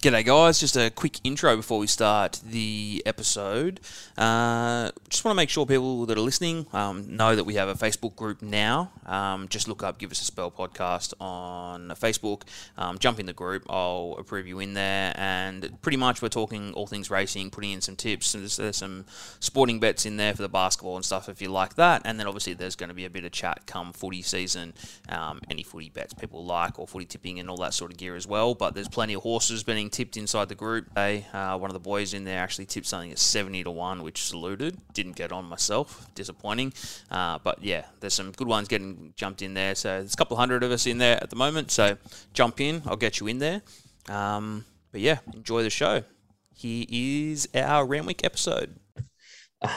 G'day, guys. Just a quick intro before we start the episode. Uh, just want to make sure people that are listening um, know that we have a Facebook group now. Um, just look up Give Us a Spell podcast on Facebook. Um, jump in the group. I'll approve you in there. And pretty much we're talking all things racing, putting in some tips. There's, there's some sporting bets in there for the basketball and stuff if you like that. And then obviously there's going to be a bit of chat come footy season. Um, any footy bets people like or footy tipping and all that sort of gear as well. But there's plenty of horses being tipped inside the group. Hey, uh, one of the boys in there actually tipped something at 70 to 1, which saluted. Didn't get on myself. Disappointing. Uh, but yeah, there's some good ones getting jumped in there. So there's a couple hundred of us in there at the moment. So jump in. I'll get you in there. Um, but yeah, enjoy the show. Here is our Randwick episode.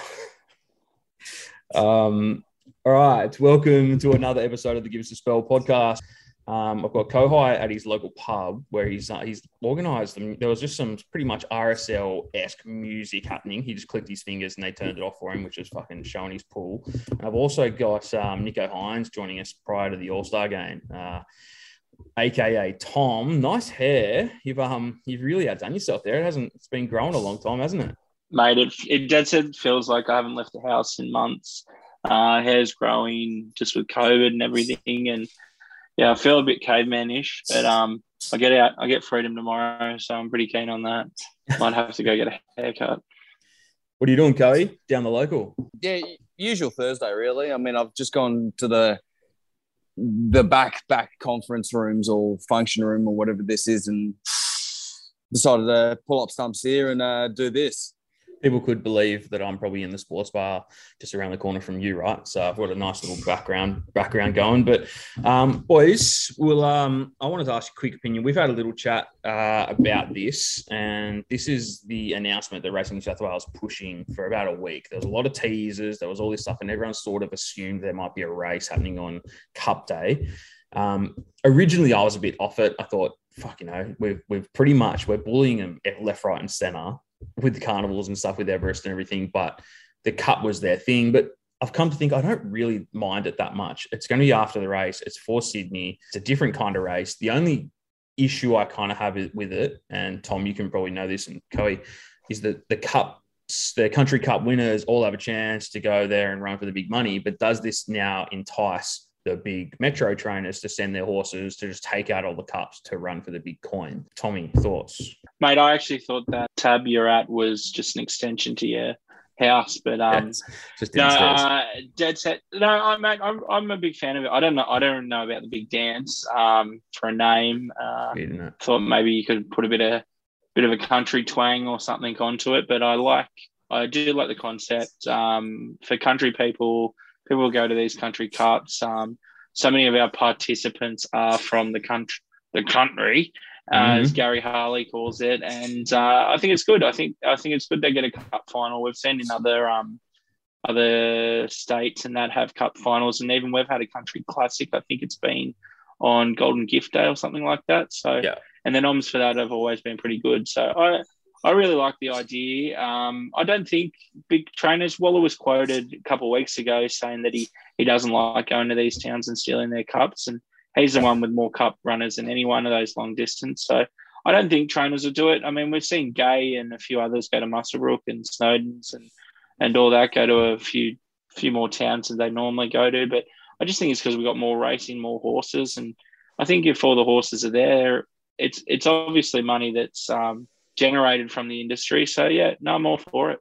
um, all right. Welcome to another episode of the Give Us a Spell podcast. Um, I've got Kohai at his local pub where he's uh, he's organised them. There was just some pretty much RSL esque music happening. He just clicked his fingers and they turned it off for him, which is fucking showing his pool. And I've also got um, Nicho Hynes joining us prior to the All Star game, uh, aka Tom. Nice hair. You've um you've really outdone yourself there. It hasn't it's been growing a long time, hasn't it? Mate, it it dead feels like I haven't left the house in months. Uh, hair's growing just with COVID and everything, and yeah, I feel a bit cavemanish, but um, I get out, I get freedom tomorrow, so I'm pretty keen on that. Might have to go get a haircut. What are you doing, Coey? Down the local? Yeah, usual Thursday, really. I mean, I've just gone to the the back back conference rooms or function room or whatever this is, and decided to pull up stumps here and uh, do this people could believe that I'm probably in the sports bar just around the corner from you, right? So I've got a nice little background background going. But um, boys, well, um, I wanted to ask you a quick opinion. We've had a little chat uh, about this, and this is the announcement that Racing New South Wales pushing for about a week. There was a lot of teasers. There was all this stuff, and everyone sort of assumed there might be a race happening on Cup Day. Um, originally, I was a bit off it. I thought, fuck, you know, we've we've pretty much we're bullying them left, right, and center with the carnivals and stuff with Everest and everything, but the cut was their thing. But I've come to think I don't really mind it that much. It's going to be after the race. It's for Sydney. It's a different kind of race. The only issue I kind of have with it, and Tom, you can probably know this, and Coe, is that the cup, the country cup winners all have a chance to go there and run for the big money. But does this now entice the big metro trainers to send their horses to just take out all the cups to run for the big coin. Tommy, thoughts? Mate, I actually thought that tab you're at was just an extension to your house, but um, just no, uh, dead set. No, I, mate, I'm, I'm a big fan of it. I don't know. I don't know about the big dance um, for a name. Uh, thought maybe you could put a bit of bit of a country twang or something onto it, but I like. I do like the concept um, for country people people go to these country cups. Um, so many of our participants are from the country, the country, uh, mm-hmm. as Gary Harley calls it, and uh, I think it's good. I think I think it's good they get a cup final. We've seen in other um, other states and that have cup finals, and even we've had a country classic. I think it's been on Golden Gift Day or something like that. So yeah. and the noms for that have always been pretty good. So I I really like the idea. Um, I don't think big trainers. Waller was quoted a couple of weeks ago saying that he he doesn't like going to these towns and stealing their cups, and he's the one with more cup runners than any one of those long distance. So I don't think trainers will do it. I mean, we've seen Gay and a few others go to Muswellbrook and Snowdens and and all that go to a few few more towns than they normally go to. But I just think it's because we've got more racing, more horses, and I think if all the horses are there, it's it's obviously money that's um, generated from the industry. So yeah, no, I'm all for it.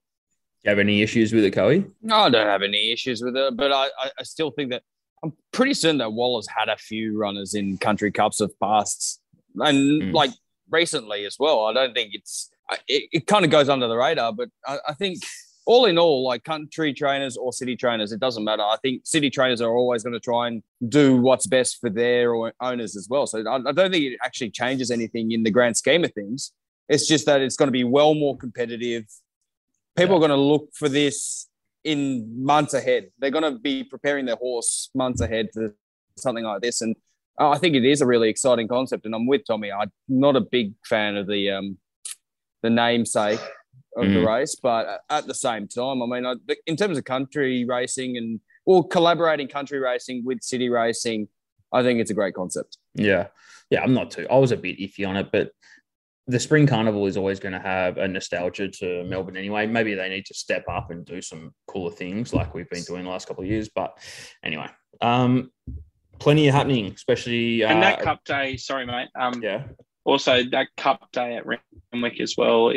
Do you have any issues with it, Coey? No, I don't have any issues with it, but I, I still think that I'm pretty certain that Waller's had a few runners in country cups of past and mm. like recently as well. I don't think it's it, it kind of goes under the radar, but I, I, think all in all, like country trainers or city trainers, it doesn't matter. I think city trainers are always going to try and do what's best for their owners as well. So I, I don't think it actually changes anything in the grand scheme of things. It's just that it's going to be well more competitive. People yeah. are going to look for this in months ahead. They're going to be preparing their horse months ahead for something like this. And I think it is a really exciting concept. And I'm with Tommy. I'm not a big fan of the um, the namesake of mm. the race, but at the same time, I mean, I, in terms of country racing and or collaborating country racing with city racing, I think it's a great concept. Yeah, yeah, I'm not too. I was a bit iffy on it, but the spring carnival is always going to have a nostalgia to Melbourne anyway. Maybe they need to step up and do some cooler things like we've been doing the last couple of years. But anyway, um, plenty of happening, especially and that uh, cup day. Sorry, mate. Um, yeah. Also, that cup day at Randwick as well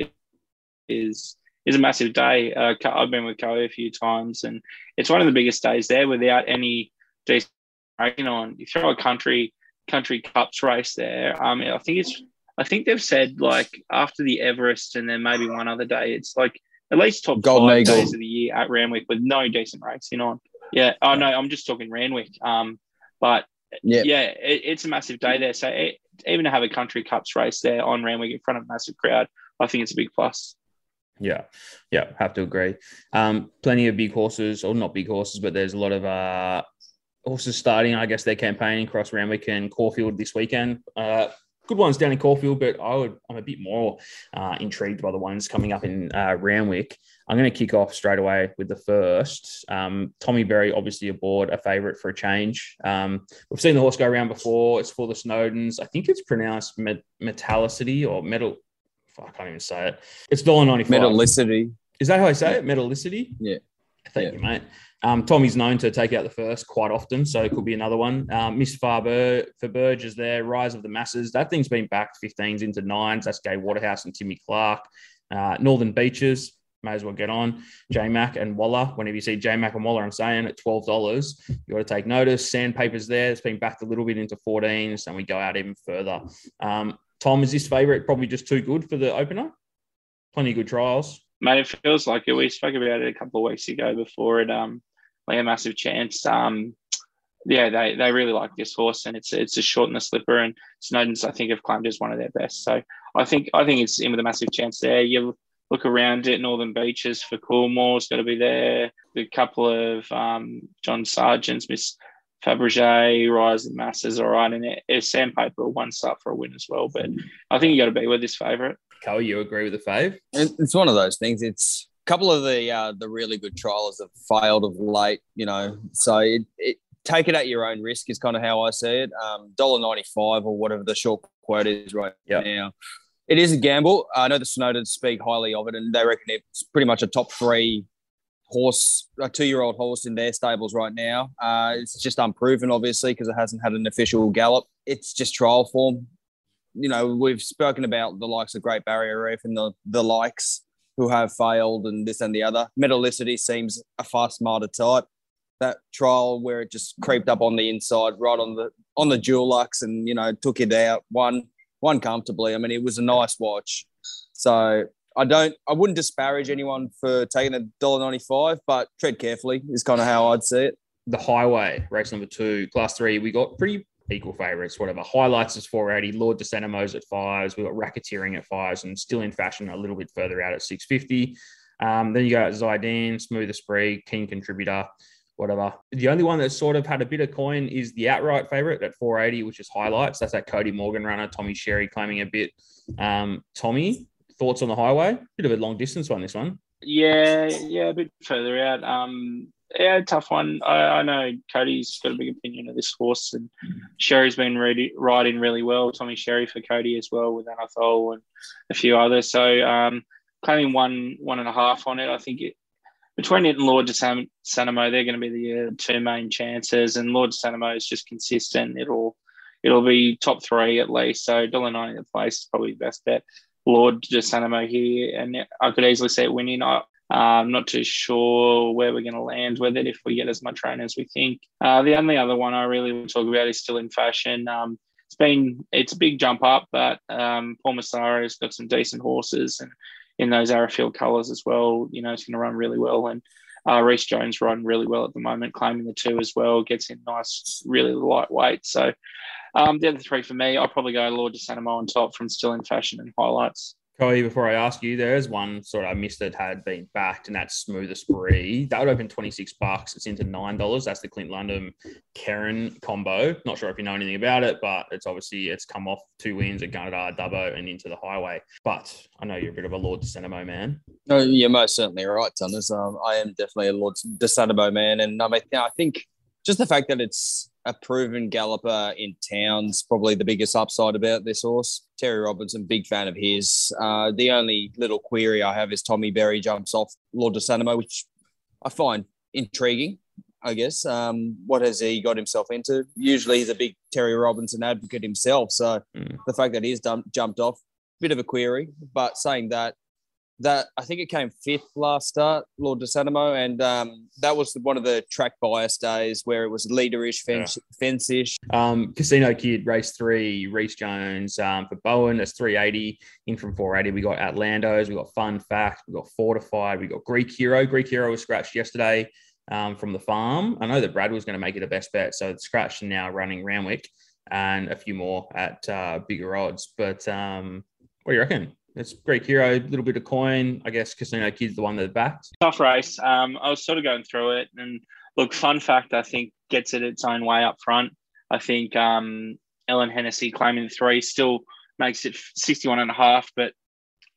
is is a massive day. Uh, I've been with Coe a few times, and it's one of the biggest days there without any decent racing on. You throw a country country cups race there. Um, I think it's I think they've said like after the Everest and then maybe one other day, it's like at least top Golden five Eagle. days of the year at Randwick with no decent racing on. Yeah. Oh no, I'm just talking Randwick. Um, but yeah, yeah, it, it's a massive day there. So it, even to have a country cups race there on Randwick in front of a massive crowd, I think it's a big plus. Yeah, yeah, have to agree. Um, plenty of big horses, or not big horses, but there's a lot of uh, horses starting. I guess they're campaigning across Randwick and Caulfield this weekend. Uh, good ones down in Caulfield, but I would, I'm a bit more uh, intrigued by the ones coming up in uh, Randwick. I'm going to kick off straight away with the first. Um, Tommy Berry, obviously aboard, a favourite for a change. Um, we've seen the horse go around before. It's for the Snowdens. I think it's pronounced met- metallicity or metal. I can't even say it. It's dollar ninety five. Metallicity. Is that how I say it? Metallicity. Yeah. Thank you, mate. Um, Tommy's known to take out the first quite often, so it could be another one. Um, Miss Farber for Burge is there. Rise of the Masses. That thing's been backed 15s into nines. That's Gay Waterhouse and Timmy Clark. Uh, Northern Beaches may as well get on. J Mac and Waller. Whenever you see J Mac and Waller, I'm saying at twelve dollars, you got to take notice. Sandpaper's there. It's been backed a little bit into 14s, and we go out even further. Um, Tom, is this favourite probably just too good for the opener? Plenty of good trials. Mate, it feels like it. We spoke about it a couple of weeks ago before it um like a massive chance. Um, yeah, they, they really like this horse, and it's it's a short and a slipper. And Snowdens, I think, have claimed as one of their best. So I think I think it's in with a massive chance there. You look around it, Northern Beaches for Coolmore's got to be there. A couple of um, John Sargent's, Miss Fabergé, Rise and Masses, all right. And it, it's Sandpaper, one start for a win as well. But I think you got to be with this favourite. Cole, you agree with the fave? It's one of those things. It's a couple of the uh, the really good trials have failed of late, you know. So it, it, take it at your own risk is kind of how I see it. Um, dollar ninety five or whatever the short quote is right yep. now. It is a gamble. I know the Snowdens speak highly of it, and they reckon it's pretty much a top three horse, a two year old horse in their stables right now. Uh, it's just unproven, obviously, because it hasn't had an official gallop. It's just trial form. You know, we've spoken about the likes of Great Barrier Reef and the the likes who have failed and this and the other. Metallicity seems a far smarter type. That trial where it just creeped up on the inside, right on the on the Dulux, and you know took it out, one one comfortably. I mean, it was a nice watch. So I don't, I wouldn't disparage anyone for taking a dollar ninety five, but tread carefully is kind of how I'd see it. The highway race number two, class three, we got pretty equal favourites, whatever. Highlights is 480, Lord de Sanimo's at fives. We've got Racketeering at fives and still in fashion a little bit further out at 650. Um, then you go Zidane, Smooth Spree, keen contributor, whatever. The only one that sort of had a bit of coin is the outright favourite at 480, which is highlights. That's that Cody Morton runner, Tommy Sherry claiming a bit. Um, Tommy, thoughts on the highway? Bit of a long distance one, this one. Yeah, yeah, a bit further out. Um, yeah, tough one. I, I, know Cody's got a big opinion of this horse, and Sherry's been riding really well. Tommy Sherry for Cody as well with Anathol and a few others. So um, claiming one one and a half on it. I think it, between it and Lord de San, Sanimo, they're going to be the uh, two main chances, and Lord de Sanimo is just consistent. It'll it'll be top three at least. So dollar ninety the place is probably the best bet. Lord de Sanimo here, and I could easily see it winning. I, I'm not too sure where we're going to land with it if we get as much rain as we think. Uh, the only other one I really want to talk about is still in fashion. Um, it's been it's a big jump up, but um, Paul Messara's got some decent horses and in those Arrowfield colours as well. You know, it's going to run really well. And uh, Jones riding really well at the moment, claiming the two as well. Gets in nice, really lightweight. So um, the other three for me, I'll probably go Lord de Sanimo on top from Still in Fashion and Highlights. Cody, before I ask you, there is one sort of I missed that had been backed, and that's Smoother Spree. That would open 26 bucks. It's into $9. That's the Clint London Karen combo. Not sure if you know anything about it, but it's obviously it's come off two wins at Gunnedah, Dubbo, and into the highway. But I know you're a bit of a Lord DeSanimo man. No, you're most certainly right, Tunners. Um, I am definitely a Lord DeSanimo man. And I mean, I think just the fact that it's a proven galloper in town's probably the biggest upside about this horse. Terry Robinson, big fan of his. Uh, the only little query I have is Tommy Berry jumps off Lord de Sanimo, which I find intriguing. I guess. Um, what has he got himself into? Usually, he's a big Terry Robinson advocate himself. So mm. the fact that he's done, jumped off, bit of a query. But saying that, that I think it came fifth last start, Lord de Sanimo, and um, that was one of the track bias days where it was leaderish, fence, yeah. fence-ish. Um, Casino Kid, race three, Reece Jones um, for Bowen, that's 380 in from 480. We got Atlandos, we got Fun Fact, we got Fortified, we got Greek Hero. Greek Hero was scratched yesterday um, from the farm. I know that Brad was going to make it a best bet, so it's scratched now running Randwick and a few more at uh, bigger odds. But um, what do you reckon? It's Greek Hero, a little bit of coin. I guess Casino Kid's the one that backed. Tough race. Um, I was sort of going through it. And look, fun fact, I think gets it its own way up front. I think um, Ellen Hennessy claiming three still makes it 61 and a half, but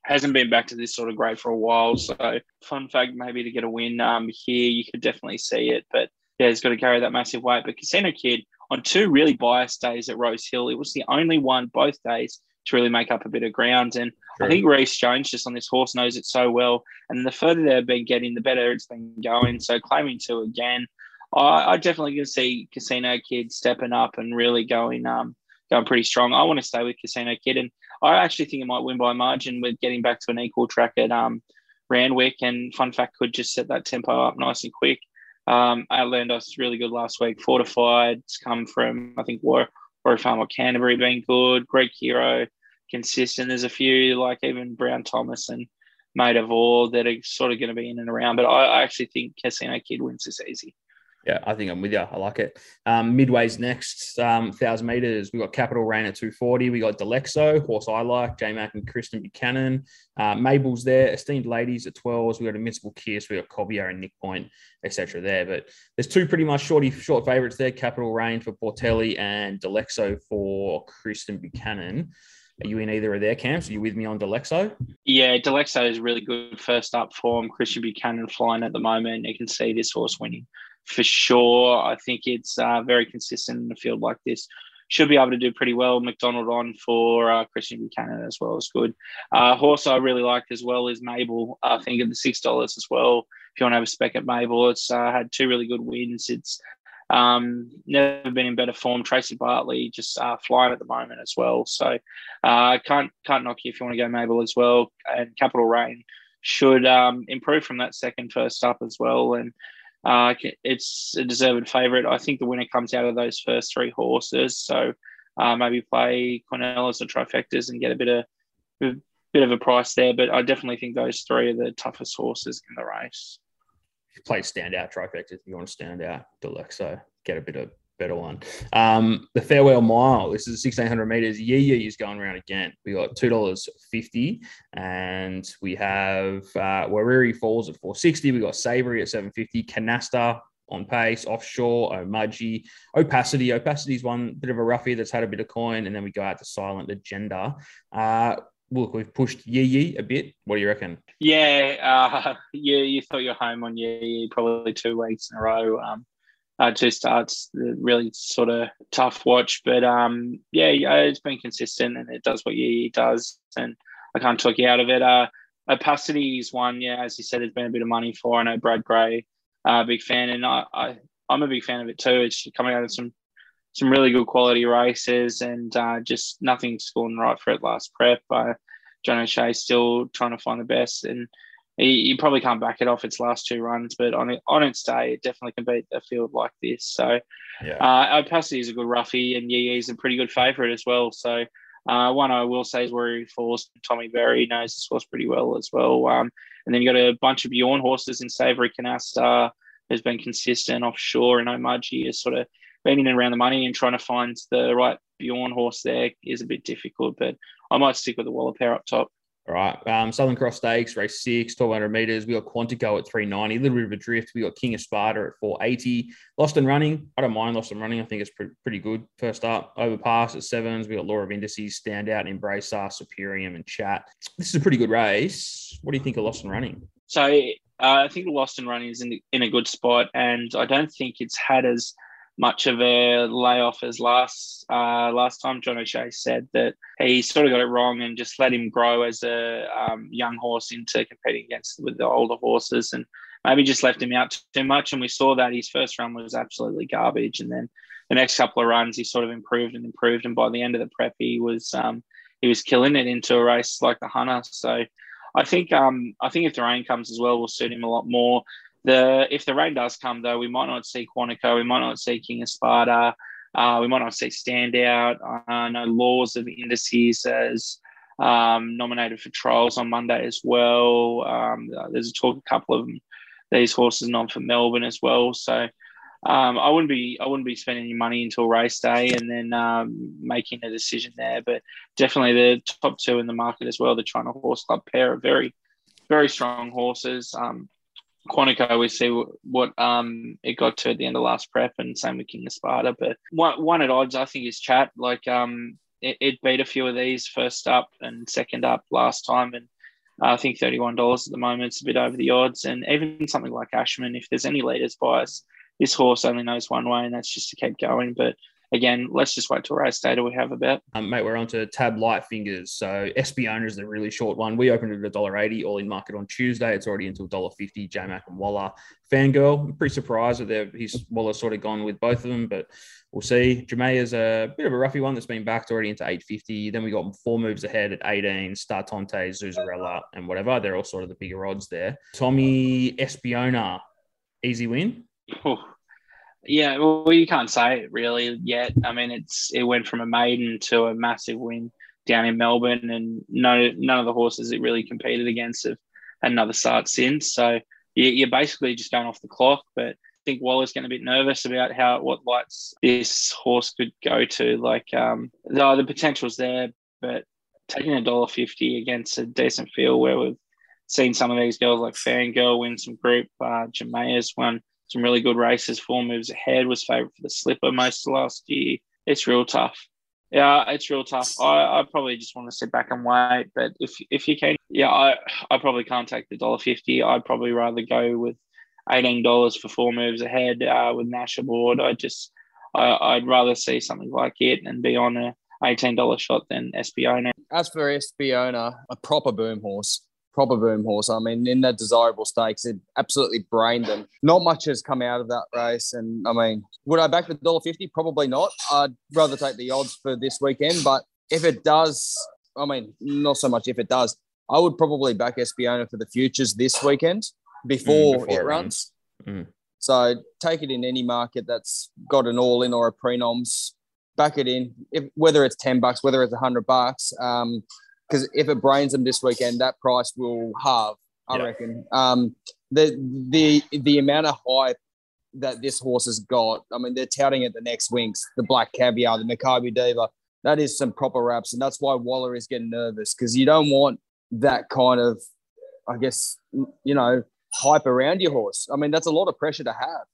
hasn't been back to this sort of grade for a while. So fun fact, maybe to get a win um, here, you could definitely see it. But yeah, he's got to carry that massive weight. But Casino Kid on two really biased days at Rose Hill, it was the only one both days to really make up a bit of ground. And I think Reece Jones just on this horse knows it so well. And the further they've been getting, the better it's been going. So claiming two again, I, I definitely can see Casino Kid stepping up and really going um going pretty strong. I want to stay with Casino Kid, and I actually think it might win by margin with getting back to an equal track at um Randwick. And fun fact, could just set that tempo up nice and quick. Um, Atlandos really good last week. Fortified, it's come from I think War Warwick Farm or Canterbury being good. Greek Hero consistent. There's a few like even Brown Thomas and Made of All that are sort of going to be in and around. But I, I actually think Casino Kid wins this easy. Yeah, I think I'm with you. I like it. Um, midway's next, um, thousand meters. We got Capital Rain at 240. We got Delexo, horse I like, J Mac and Kristen Buchanan. Uh, Mabel's there. Esteemed Ladies at 12s. We got Invincible Kiss. We got Cobier and Nick Point, etc. There, but there's two pretty much shorty short favorites there. Capital Rain for Portelli and Delexo for Kristen Buchanan. Are you in either of their camps? Are you with me on Delexo? Yeah, Delexo is really good first up form. Kristen Buchanan flying at the moment. You can see this horse winning for sure. I think it's uh, very consistent in a field like this. Should be able to do pretty well. McDonald on for uh, Kristen Buchanan as well is good. Uh, horse I really like as well is Mabel. I think at the six dollars as well. If you want to have a spec at Mabel, it's uh, had two really good wins. It's um, never been in better form. Tracy Bartley just uh, flying at the moment as well. So uh, can't can't knock you if you want to go Mabel as well. And Capital Rain should um, improve from that second first up as well. And uh, it's a deserved favourite. I think the winner comes out of those first three horses. So uh, maybe play quinellas or trifectas and get a bit of a bit of a price there. But I definitely think those three are the toughest horses in the race play standout trifecta if you want to stand out deluxe. So get a bit of better one. Um, the farewell mile. This is 1600 meters. Yeah, yeah, is going around again. We got two dollars fifty, and we have uh, Wariri Falls at 460. We got Savory at 750. Canasta on pace, offshore, Omaji, Opacity. Opacity is one bit of a roughie that's had a bit of coin, and then we go out to Silent Agenda. Uh, look, we've pushed Yee Yee a bit. What do you reckon? Yeah, uh, yeah, you thought you're home on Yee Yee probably two weeks in a row. Um, uh, two starts, really sort of tough watch, but um, yeah, yeah, it's been consistent and it does what Yee Yee does, and I can't talk you out of it. Uh, Opacity is one, yeah, as you said, there's been a bit of money for. I know Brad Gray, uh, big fan, and I, I I'm a big fan of it too. It's coming out of some some really good quality races and uh, just nothing scoring right for it last prep. Uh, John O'Shea still trying to find the best, and he, he, probably can't back it off its last two runs, but on it, on its day, it definitely can beat a field like this. So, yeah. uh, Opacity is a good roughie, and Yee is a pretty good favourite as well. So, uh, one I will say is he falls. Tommy Berry knows this horse pretty well as well. Um, and then you've got a bunch of Bjorn horses in Savory Canasta, who's been consistent offshore, and Omaji is sort of beating around the money and trying to find the right Bjorn horse there is a bit difficult, but I might stick with the Waller pair up top. All right. Um, Southern Cross Stakes, race six, 1200 meters. We got Quantico at 390, a little bit of a drift. We got King of Sparta at 480. Lost and running. I don't mind Lost and running. I think it's pretty, pretty good. First up, overpass at sevens. We got Law of Indices, Standout, Embrace Us, Superium, and Chat. This is a pretty good race. What do you think of Lost and running? So uh, I think Lost and running is in, in a good spot, and I don't think it's had as much of a layoff as last uh, last time. John O'Shea said that he sort of got it wrong and just let him grow as a um, young horse into competing against with the older horses and maybe just left him out too much. And we saw that his first run was absolutely garbage, and then the next couple of runs he sort of improved and improved, and by the end of the prep he was um, he was killing it into a race like the Hunter. So. I think um, I think if the rain comes as well, will suit him a lot more. The if the rain does come though, we might not see Quantico, we might not see King of Sparta, uh, we might not see Standout. Know Laws of Indices as um, nominated for trials on Monday as well. Um, there's a talk, a couple of these horses on for Melbourne as well. So um, I wouldn't be I wouldn't be spending any money until race day and then um, making a decision there. But definitely the top two in the market as well, the China Horse Club pair are very very strong horses. Um, Quantico, we see what um, it got to at the end of last prep, and same with King of Sparta. But one, one at odds, I think, is Chat. Like um, it, it, beat a few of these first up and second up last time, and uh, I think thirty one dollars at the moment. It's a bit over the odds, and even something like Ashman, if there's any leaders bias, this horse only knows one way, and that's just to keep going. But again, let's just wait till race day till we have a bet. Um, mate, we're on to tab light fingers. So Espiona is the really short one. We opened it at $1.80 all in market on Tuesday. It's already into $1.50. J Mac and Waller. Fangirl, I'm pretty surprised that they're, he's Waller sort of gone with both of them, but we'll see. Jamea is a bit of a roughy one that's been backed already into 850. Then we got four moves ahead at 18, Startonte, Zuzarella, and whatever. They're all sort of the bigger odds there. Tommy Espiona, easy win. Oh yeah, well, you can't say it really yet. I mean, it's it went from a maiden to a massive win down in Melbourne, and no none of the horses it really competed against have another start since. So you're basically just going off the clock. But I think Waller's getting a bit nervous about how what lights this horse could go to. Like, um, the, the potential's there, but taking a dollar fifty against a decent field where we've seen some of these girls like Fangirl win some group, uh, Jamea's won some really good races. Four moves ahead was favourite for the slipper most last year. It's real tough. Yeah, it's real tough. I, I probably just want to sit back and wait. But if if you can, yeah, I I probably can't take the dollar fifty. I'd probably rather go with eighteen dollars for four moves ahead uh, with Nash aboard. I just I, I'd rather see something like it and be on a eighteen dollar shot than Espiona. As for Espiona, a proper boom horse proper boom horse. I mean, in that desirable stakes, it absolutely brained them. Not much has come out of that race, and I mean, would I back the dollar fifty? Probably not. I'd rather take the odds for this weekend, but if it does, I mean, not so much if it does. I would probably back Espiona for the futures this weekend before, mm, before it, it runs. runs. Mm. So take it in any market that's got an all in or a prenoms. Back it in, if, whether it's ten bucks, whether it's a hundred bucks. Um, because if it brains them this weekend, that price will halve. I yeah. reckon. Um, the the the amount of hype that this horse has got. I mean, they're touting it the next Winx, the Black Caviar, the Makybe Diva. That is some proper raps, and that's why Waller is getting nervous because you don't want that kind of, I guess, you know, hype around your horse. I mean, that's a lot of pressure to have,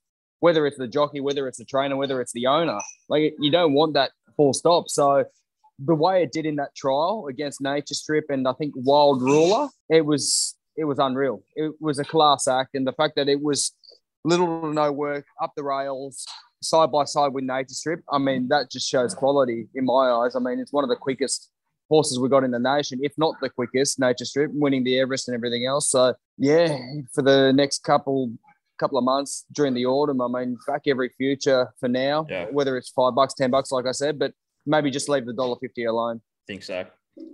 whether it's the jockey, whether it's the trainer, whether it's the owner. Like you don't want that full stop. So the way it did in that trial against Nature Strip and I think Wild Ruler, it was it was unreal. It was a class act, and the fact that it was little to no work up the rails, side by side with Nature Strip. I mean, that just shows quality in my eyes. I mean, it's one of the quickest horses we got in the nation, if not the quickest. Nature Strip, winning the Everest and everything else. So yeah, for the next couple couple of months during the autumn, I mean, back every future for now. Yeah. Whether it's five bucks, ten bucks, like I said, but maybe just leave the dollar fifty alone. think so.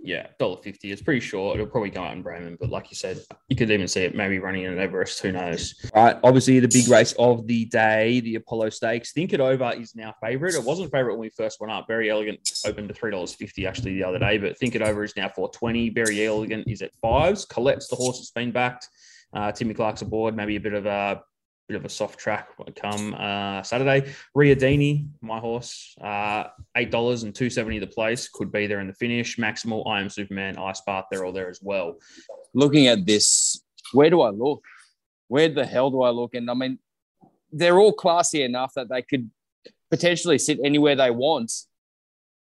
Yeah, dollar fifty. It's pretty short. It'll probably go out in Bremen, but like you said, you could even see it maybe running in an Everest. Who knows? All right. Obviously, the big race of the day, the Apollo Stakes. Think it over is now favourite. It wasn't favourite when we first went up. Very elegant opened to three dollars fifty actually the other day, but think it over is now four twenty. Very elegant is at fives. Colette's the horse that's been backed. Uh, Timmy Clark's aboard. Maybe a bit of a bit of a soft track come uh, Saturday. Riadini, my horse, uh, eight dollars and two seventy the place could be there in the finish. Maximal, I am Superman, Ice Bath, they're all there as well. Looking at this, where do I look? Where the hell do I look? And I mean, they're all classy enough that they could potentially sit anywhere they want,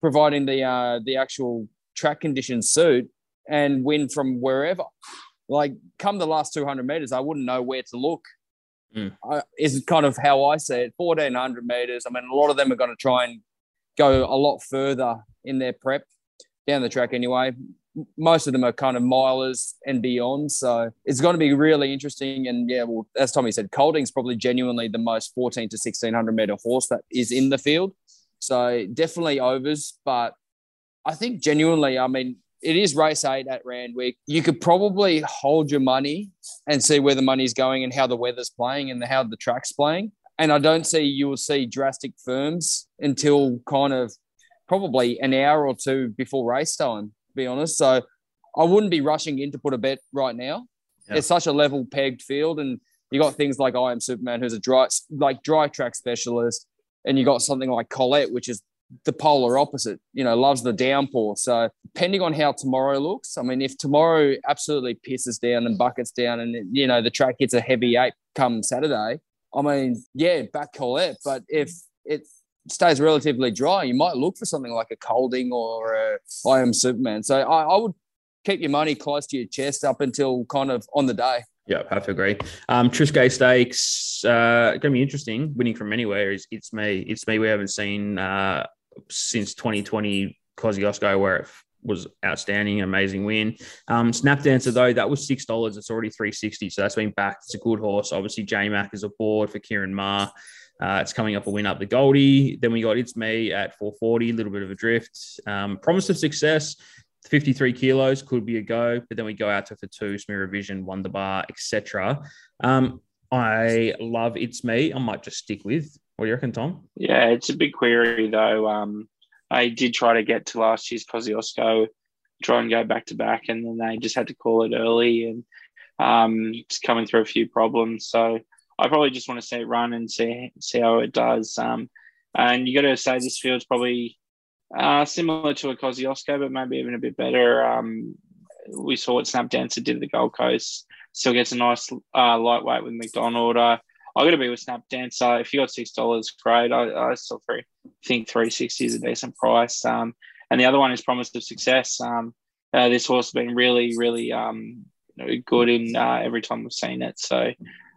providing the uh, the actual track conditions suit and win from wherever. Like come the last 200 meters, I wouldn't know where to look mm. uh, is kind of how I see it. 1400 meters. I mean, a lot of them are going to try and go a lot further in their prep down the track anyway. Most of them are kind of milers and beyond. So it's going to be really interesting. And yeah, well, as Tommy said, Colding's probably genuinely the most 14 to 1600 meter horse that is in the field. So definitely overs. But I think genuinely, I mean, it is race eight at Randwick. You could probably hold your money and see where the money's going and how the weather's playing and how the track's playing. And I don't see you will see drastic firms until kind of probably an hour or two before race time, to be honest. So I wouldn't be rushing in to put a bet right now. Yeah. It's such a level pegged field. And you got things like I am Superman, who's a dry like dry track specialist, and you got something like Colette, which is the polar opposite, you know, loves the downpour. So depending on how tomorrow looks, I mean, if tomorrow absolutely pisses down and buckets down and, you know, the track hits a heavy eight come Saturday, I mean, yeah, back Colette. But if it stays relatively dry, you might look for something like a Colding or a I am Superman. So I, I would keep your money close to your chest up until kind of on the day. Yeah, I have to agree. Um, Triscay Stakes, uh, going to be interesting. Winning from anywhere is it's me. It's me. We haven't seen uh, since 2020 Kosciuszko where it was outstanding, amazing win. Um, Snap Dancer though, that was six dollars. It's already three sixty, so that's been backed. It's a good horse. Obviously, J Mac is aboard for Ciaron Maher. Uh, it's coming up a win up the Goldie. Then we got It's Me at 440, a little bit of a drift. Um, promise of success. 53 kilos could be a go, but then we go out to for two, Smear Vision, Wonder Bar, etc. Um, I love It's Me. I might just stick with. What you reckon, Tom? Yeah, it's a big query though. Um, I did try to get to last year's Kosciuszko, try and go back to back, and then they just had to call it early and um, it's coming through a few problems. So I probably just want to see it run and see see how it does. Um, and you got to say this field's probably uh, similar to a Kosciuszko, but maybe even a bit better. Um, we saw what Snap Dancer did at the Gold Coast. Still gets a nice uh, lightweight with McDonald. Uh, I got to be with Snap Dancer. If you got six dollars, great. I, I still three, think three sixty is a decent price. Um, and the other one is Promise of Success. Um, uh, this horse has been really, really um, good in uh, every time we've seen it. So,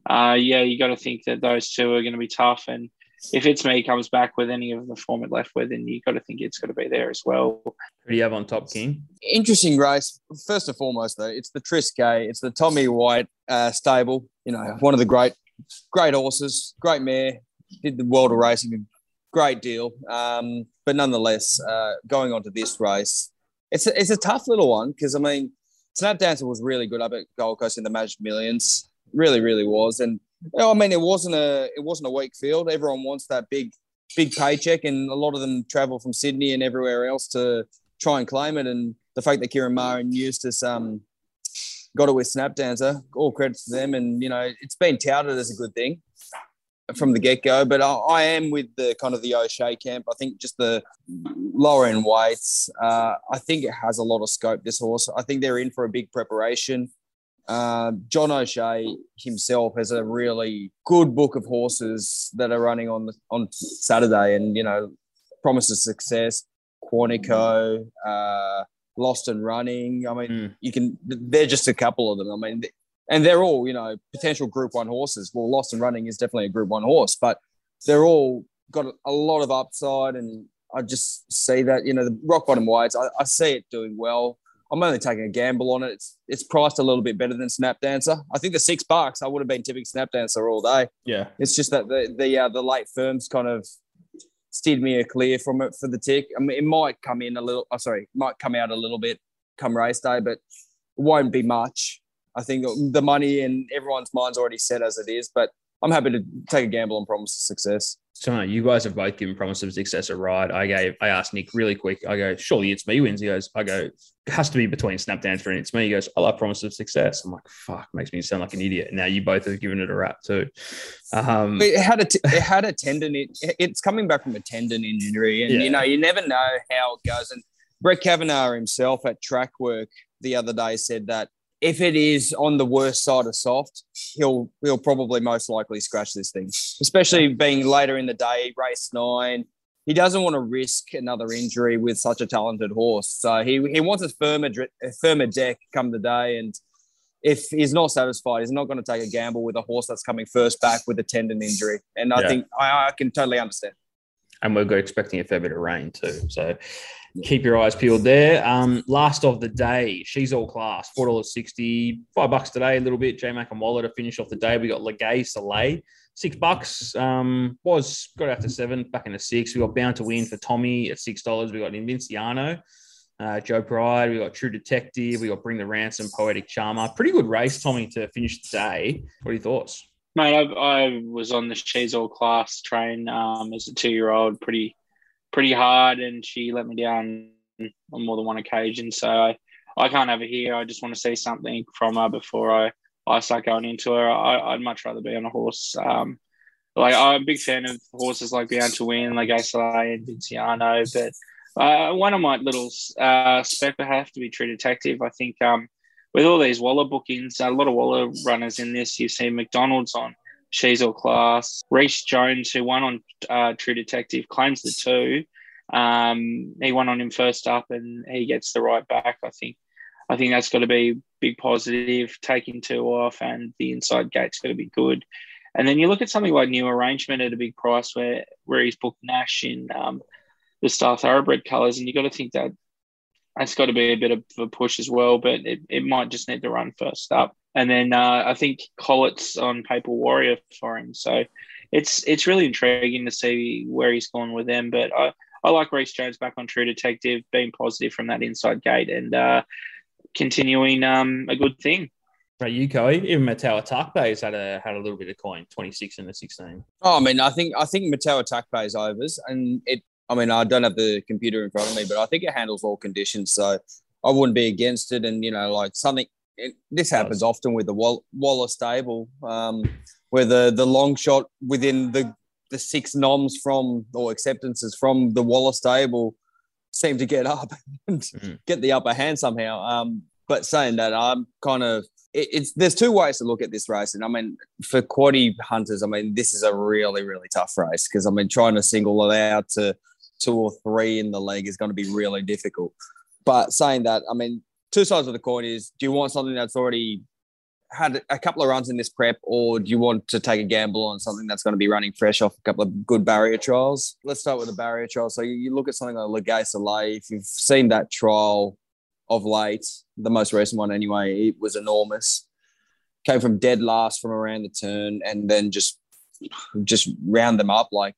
uh, yeah, you got to think that those two are going to be tough. And if it's me comes back with any of the form it left with, then you got to think it's got to be there as well. Who do you have on top, King? Interesting race. First and foremost, though, it's the Triscay. It's the Tommy White uh, stable. You know, one of the great, great horses, great mare. Did the world of racing, great deal. Um, but nonetheless, uh, going on to this race, it's a, it's a tough little one because I mean, Snap Dancer was really good up at Gold Coast in the Magic Millions. Really, really was, and you know, I mean, it wasn't a it wasn't a weak field. Everyone wants that big big paycheck, and a lot of them travel from Sydney and everywhere else to try and claim it. And the fact that Ciaron Maher and Eustace um, got it with Snap Dancer, all credit to them. And you know, it's been touted as a good thing from the get go. But I, I, am with the kind of the O'Shea camp. I think just the lower end weights. Uh, I think it has a lot of scope. This horse. I think they're in for a big preparation. Uh, John O'Shea himself has a really good book of horses that are running on the, on Saturday, and you know, promises success. Quantico, uh, Lost and Running. I mean, mm. you can. They're just a couple of them. I mean, and they're all you know potential Group One horses. Well, Lost and Running is definitely a Group One horse, but they're all got a lot of upside, and I just see that you know the rock bottom whites. I, I see it doing well. I'm only taking a gamble on it. It's it's priced a little bit better than Snap Dancer. I think the six bucks, I would have been tipping Snap Dancer all day. Yeah, it's just that the the uh, the late firms kind of steered me a clear from it for the tick. I mean, it might come in a little. Oh, sorry, might come out a little bit come race day, but it won't be much. I think the money in everyone's mind's already set as it is, but I'm happy to take a gamble on promise of success. So you guys have both given promise of success a ride. I gave, I asked Nick really quick. I go, surely it's me wins. He goes, I go, it has to be between Snap Dancer and it's me. He goes, I love promise of success. I'm like, fuck, makes me sound like an idiot. Now you both have given it a rap too. Um, it had a, t- it had a tendon. It, it's coming back from a tendon injury, and yeah. you know, you never know how it goes. And Brett Cavanough himself at track work the other day said that if it is on the worst side of soft, he'll he'll probably most likely scratch this thing, especially being later in the day, race nine. He doesn't want to risk another injury with such a talented horse, so he he wants a firmer a firmer deck come the day, and if he's not satisfied, he's not going to take a gamble with a horse that's coming first back with a tendon injury. And I yeah. think I, I, can totally understand. And we're expecting a fair bit of rain too. So keep your eyes peeled there. Um, last of the day, she's all class, four dollars sixty, five bucks today, a little bit. J Mac and Waller to finish off the day. We got Legay Soleil, six bucks. Um, was got out to seven, back into six. We got Bound to Win for Tommy at six dollars. We got Invinciano uh, Joe Pride, we got True Detective, we got Bring the Ransom, Poetic Charmer. Pretty good race, Tommy, to finish the day. What are your thoughts? Mate, I, I was on the She's All Class train um, as a two year old, pretty pretty hard, and she let me down on more than one occasion. So I, I can't have her here. I just want to see something from her before I, I start going into her. I, would much rather be on a horse. Um, like I'm a big fan of horses like Bound to Win, like Soleil and Vinciano, but uh, one of my little uh, spec have to be True Detective. I think um, with all these Waller bookings, a lot of Waller runners in this. You see McDonald's on She's All Class. Reece Jones, who won on uh, True Detective, claims the two. Um, he won on him first up, and he gets the right back. I think. I think that's got to be big positive. Taking two off, and the inside gate's got to be good. And then you look at something like New Arrangement at a big price, where where he's booked Nash in um, the Star Thoroughbred colours, and you got to think that that's got to be a bit of a push as well. But it, it might just need to run first up, and then uh, I think Collett's on Paper Warrior for him, so it's it's really intriguing to see where he's gone with them. But I I like Reece Jones back on True Detective, being positive from that inside gate and uh, continuing um, a good thing. Right, you go. Even Mateo Atakpe's had a had a little bit of coin, twenty six and a sixteen. Oh, I mean, I think I think Mateo Atakpe's overs, and it I mean, I don't have the computer in front of me, but I think it handles all conditions. So I wouldn't be against it. And, you know, like something, it, this happens often with the Wall- Waller stable, um, where the, the long shot within the, the six noms from or acceptances from the Waller stable seem to get up and mm-hmm. get the upper hand somehow. Um, but saying that, I'm kind of it, it's there's two ways to look at this race, and I mean for quaddy hunters, I mean this is a really really tough race because I mean trying to single it out to two or three in the league is going to be really difficult. But saying that, I mean, two sides of the coin is do you want something that's already had a couple of runs in this prep, or do you want to take a gamble on something that's going to be running fresh off a couple of good barrier trials? Let's start with the barrier trial. So you look at something like Legay Soleil. If you've seen that trial of late, the most recent one anyway, it was enormous. Came from dead last from around the turn, and then just just round them up like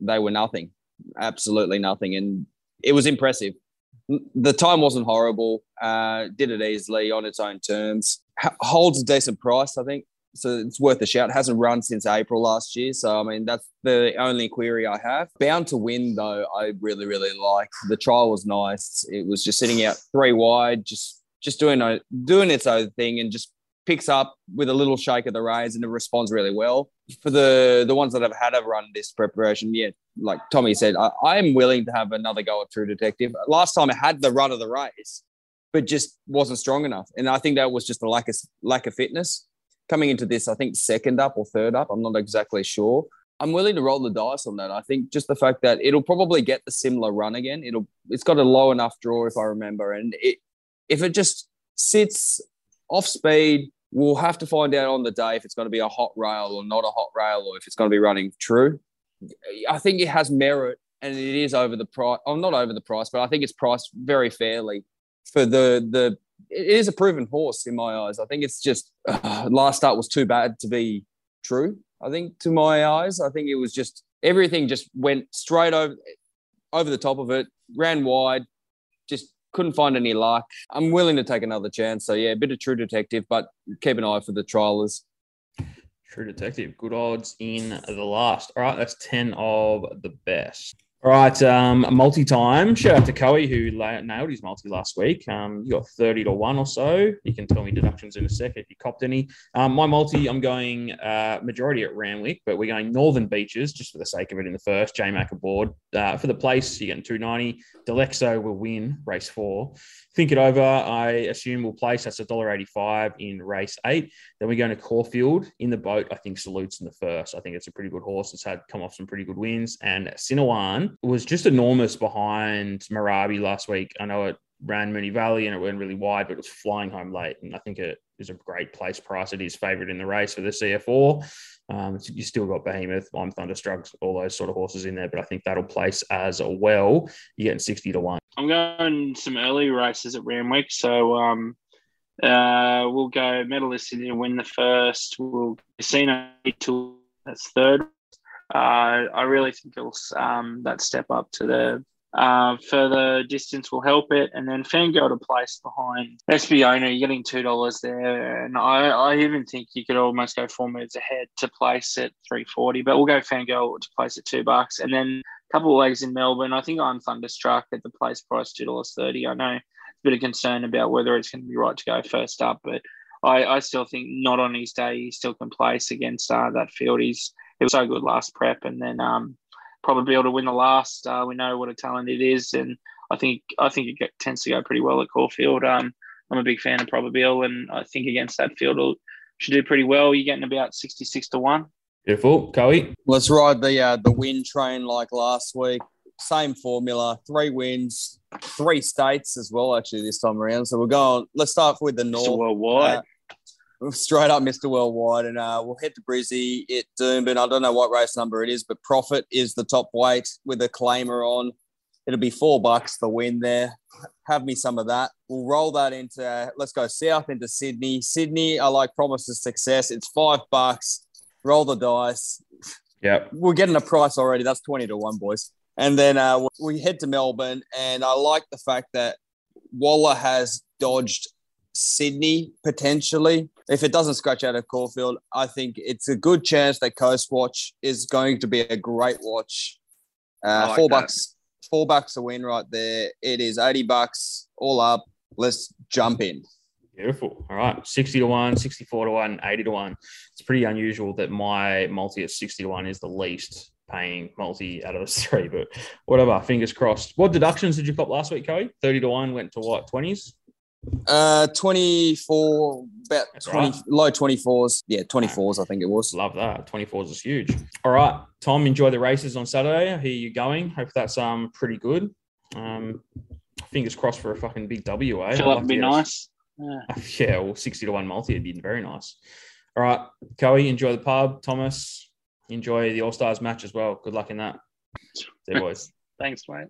they were nothing absolutely nothing. And it was impressive. The time wasn't horrible. Uh, did it easily on its own terms. H- holds a decent price, I think. So it's worth a shout. Hasn't run since April last year. So, I mean, that's the only query I have. Bound to win, though, I really, really like. The trial was nice. It was just sitting out three wide, just just doing a, doing its own thing and just picks up with a little shake of the reins and it responds really well. For the the ones that I've had a run this preparation, yeah, like Tommy said, I, I am willing to have another go at True Detective. Last time I had the run of the race, but just wasn't strong enough, and I think that was just a lack of lack of fitness. Coming into this, I think second up or third up, I'm not exactly sure. I'm willing to roll the dice on that. I think just the fact that it'll probably get the similar run again. It'll it's got a low enough draw if I remember, and it if it just sits off speed, We'll have to find out on the day if it's going to be a hot rail or not a hot rail, or if it's going to be running true. I think it has merit, and it is over the price. Oh, not over the price, but I think it's priced very fairly for the the. It is a proven horse in my eyes. I think it's just uh, last start was too bad to be true. I think to my eyes, I think it was just everything just went straight over over the top of it, ran wide, just couldn't find any luck. I'm willing to take another chance. So yeah, a bit of True Detective, but keep an eye for the trialers. True Detective, good odds in the last. All right, that's ten of the best. All right, um, multi time. Shout out to Coey who nailed his multi last week. Um, you got 30 to 1 or so. You can tell me deductions in a second if you copped any. Um, my multi, I'm going uh, majority at Randwick, but we're going Northern Beaches just for the sake of it in the first. J Mac aboard. Uh, for the place, you're getting 290. Delexo will win race four. Think it over. I assume we'll place. That's $1.85 in race eight. Then we go to Caulfield in the boat. I think salutes in the first. I think it's a pretty good horse. It's had come off some pretty good wins. And Sinawan was just enormous behind Marabi last week. I know it ran Moonee Valley and it went really wide, but it was flying home late. And I think it is a great place price. It is favourite in the race for the CF4. Um, you still got Behemoth, I'm Thunderstruck, all those sort of horses in there, but I think that'll place as well. You're getting 60 to 1. I'm going some early races at Randwick. So um, uh, we'll go medalist to win the first. We'll Casino to that's third. Uh, I really think it'll um, that step up to the uh, further distance will help it, and then Fangirl to place behind Owner, you're getting two dollars there, and I, I even think you could almost go four moves ahead to place at three forty, but we'll go Fangirl to place at two bucks, and then a couple of legs in Melbourne. I think I'm thunderstruck at the place price two dollars thirty. I know a bit of concern about whether it's going to be right to go first up, but I, I still think not on his day he still can place against uh, that field. He's it was so good last prep, and then um, probably be able to win the last. Uh, we know what a talent it is, and I think I think it tends to go pretty well at Caulfield. Um, I'm a big fan of Probabeel, and I think against that field will should do pretty well. You're getting about 66 to one. Beautiful, Coey. Let's ride the uh, the win train like last week. Same formula, three wins, three states as well. Actually, this time around. So we're going. Let's start with the north. Worldwide. Uh, straight up Mr. Worldwide, and uh, we'll head to Brizzy at Doomben. I don't know what race number it is, but Profit is the top weight with a claimer on. It'll be four bucks the win there. Have me some of that. We'll roll that into. Uh, let's go south into Sydney. Sydney, I like promise of success. It's five bucks. Roll the dice. Yeah, we're getting a price already. That's twenty to one, boys. And then uh, we head to Melbourne, and I like the fact that Waller has dodged Sydney potentially. If it doesn't scratch out of Caulfield, I think it's a good chance that Coast Watch is going to be a great watch. Uh, like four that. bucks, four bucks a win right there. It is 80 bucks all up. Let's jump in. Beautiful. All right. 60 to 1, 64 to 1, 80 to 1. It's pretty unusual that my multi at 60 to 1 is the least paying multi out of the three, but whatever. Fingers crossed. What deductions did you cop last week, Coey? 30 to 1 went to what, 20s? Uh, 24, about That's 20, right. low 24s. Yeah, 24s, I think it was. Love that. 24s is huge. All right, Tom, enjoy the races on Saturday. How are you going? Hope that's um pretty good. Um, fingers crossed for a fucking big W, eh? Feel like it'd be nice. Yeah. yeah, well, 60 to 1 multi would be very nice. All right, Coey, enjoy the pub. Thomas, enjoy the All Stars match as well. Good luck in that. There, boys. Thanks, mate.